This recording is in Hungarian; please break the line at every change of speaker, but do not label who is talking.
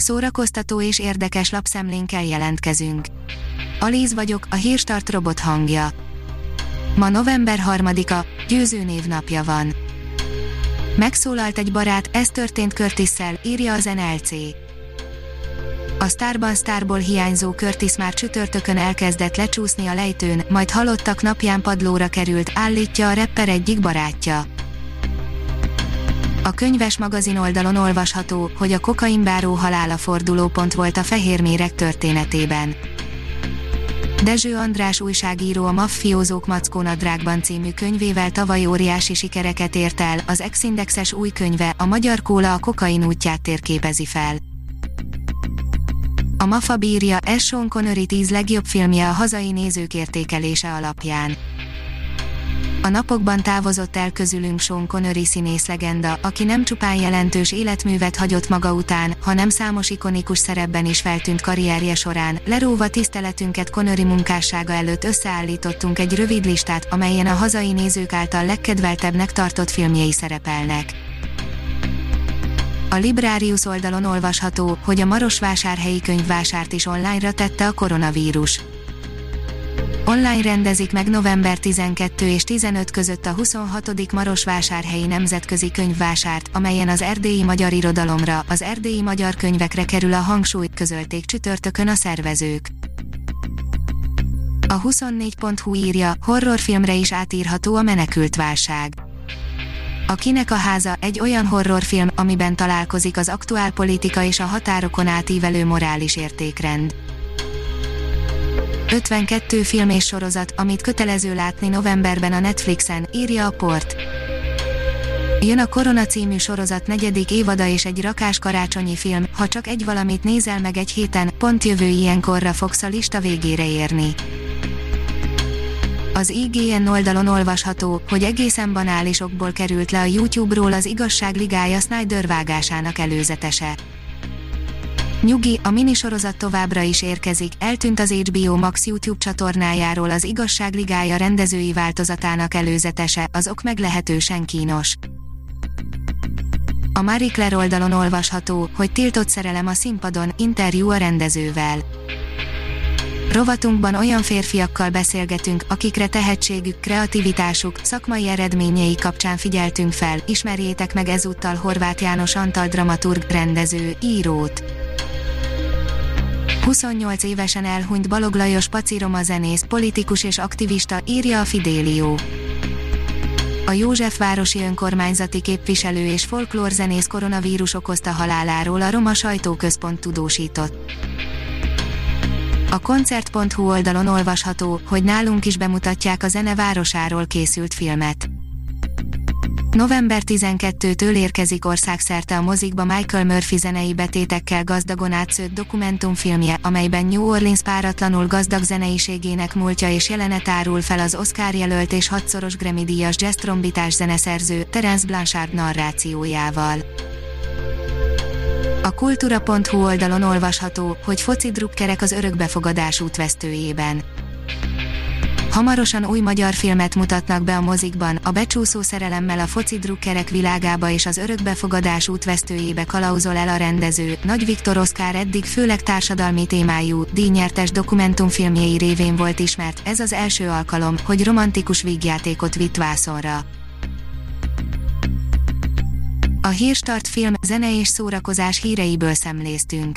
Szórakoztató és érdekes lapszemlénkkel jelentkezünk. Alíz vagyok, a hírstart robot hangja. Ma november 3-a, győző névnapja van. Megszólalt egy barát, ez történt curtis írja az NLC. A Starban Starból hiányzó Curtis már csütörtökön elkezdett lecsúszni a lejtőn, majd halottak napján padlóra került, állítja a rapper egyik barátja. A könyves magazin oldalon olvasható, hogy a kokainbáró halála fordulópont volt a fehérmérek történetében. Dezső András újságíró a Maffiózók Mackónadrágban című könyvével tavaly óriási sikereket ért el, az Exindexes új könyve, a Magyar Kóla a kokain útját térképezi fel. A MAFA bírja S. Sean Connery 10 legjobb filmje a hazai nézők értékelése alapján. A napokban távozott el közülünk Sean Connery színész legenda, aki nem csupán jelentős életművet hagyott maga után, hanem számos ikonikus szerepben is feltűnt karrierje során. Leróva tiszteletünket Connery munkássága előtt összeállítottunk egy rövid listát, amelyen a hazai nézők által legkedveltebbnek tartott filmjei szerepelnek. A Librarius oldalon olvasható, hogy a Marosvásárhelyi könyvvásárt is online-ra tette a koronavírus. Online rendezik meg november 12 és 15 között a 26. Marosvásárhelyi Nemzetközi Könyvvásárt, amelyen az erdélyi magyar irodalomra, az erdélyi magyar könyvekre kerül a hangsúly, közölték csütörtökön a szervezők. A 24.hu írja, horrorfilmre is átírható a menekült válság. A Kinek a háza egy olyan horrorfilm, amiben találkozik az aktuál politika és a határokon átívelő morális értékrend. 52 film és sorozat, amit kötelező látni novemberben a Netflixen, írja a port. Jön a Korona című sorozat negyedik évada és egy rakás karácsonyi film, ha csak egy valamit nézel meg egy héten, pont jövő ilyenkorra fogsz a lista végére érni. Az IGN oldalon olvasható, hogy egészen banálisokból került le a YouTube-ról az igazság ligája Snyder vágásának előzetese. Nyugi, a minisorozat továbbra is érkezik, eltűnt az HBO Max YouTube csatornájáról az igazság ligája rendezői változatának előzetese, az ok meglehetősen kínos. A Marie Claire oldalon olvasható, hogy tiltott szerelem a színpadon, interjú a rendezővel. Rovatunkban olyan férfiakkal beszélgetünk, akikre tehetségük, kreativitásuk, szakmai eredményei kapcsán figyeltünk fel, ismerjétek meg ezúttal Horváth János Antal dramaturg, rendező, írót. 28 évesen elhunyt Balog Lajos Paciroma zenész, politikus és aktivista, írja a Fidélió. A Józsefvárosi önkormányzati képviselő és folklórzenész koronavírus okozta haláláról a Roma Sajtóközpont tudósított. A koncert.hu oldalon olvasható, hogy nálunk is bemutatják a zene városáról készült filmet. November 12-től érkezik országszerte a mozikba Michael Murphy zenei betétekkel gazdagon átszőtt dokumentumfilmje, amelyben New Orleans páratlanul gazdag zeneiségének múltja és jelenet árul fel az Oscar jelölt és hatszoros Grammy-díjas jazz trombitás zeneszerző Terence Blanchard narrációjával. A kultúra.hu oldalon olvasható, hogy foci drukkerek az örökbefogadás útvesztőjében. Hamarosan új magyar filmet mutatnak be a mozikban, a becsúszó szerelemmel a foci drukkerek világába és az örökbefogadás útvesztőjébe kalauzol el a rendező. Nagy Viktor Oszkár eddig főleg társadalmi témájú, díjnyertes dokumentumfilmjei révén volt ismert, ez az első alkalom, hogy romantikus vígjátékot vitt vászonra. A Hírstart film, zene és szórakozás híreiből szemléztünk.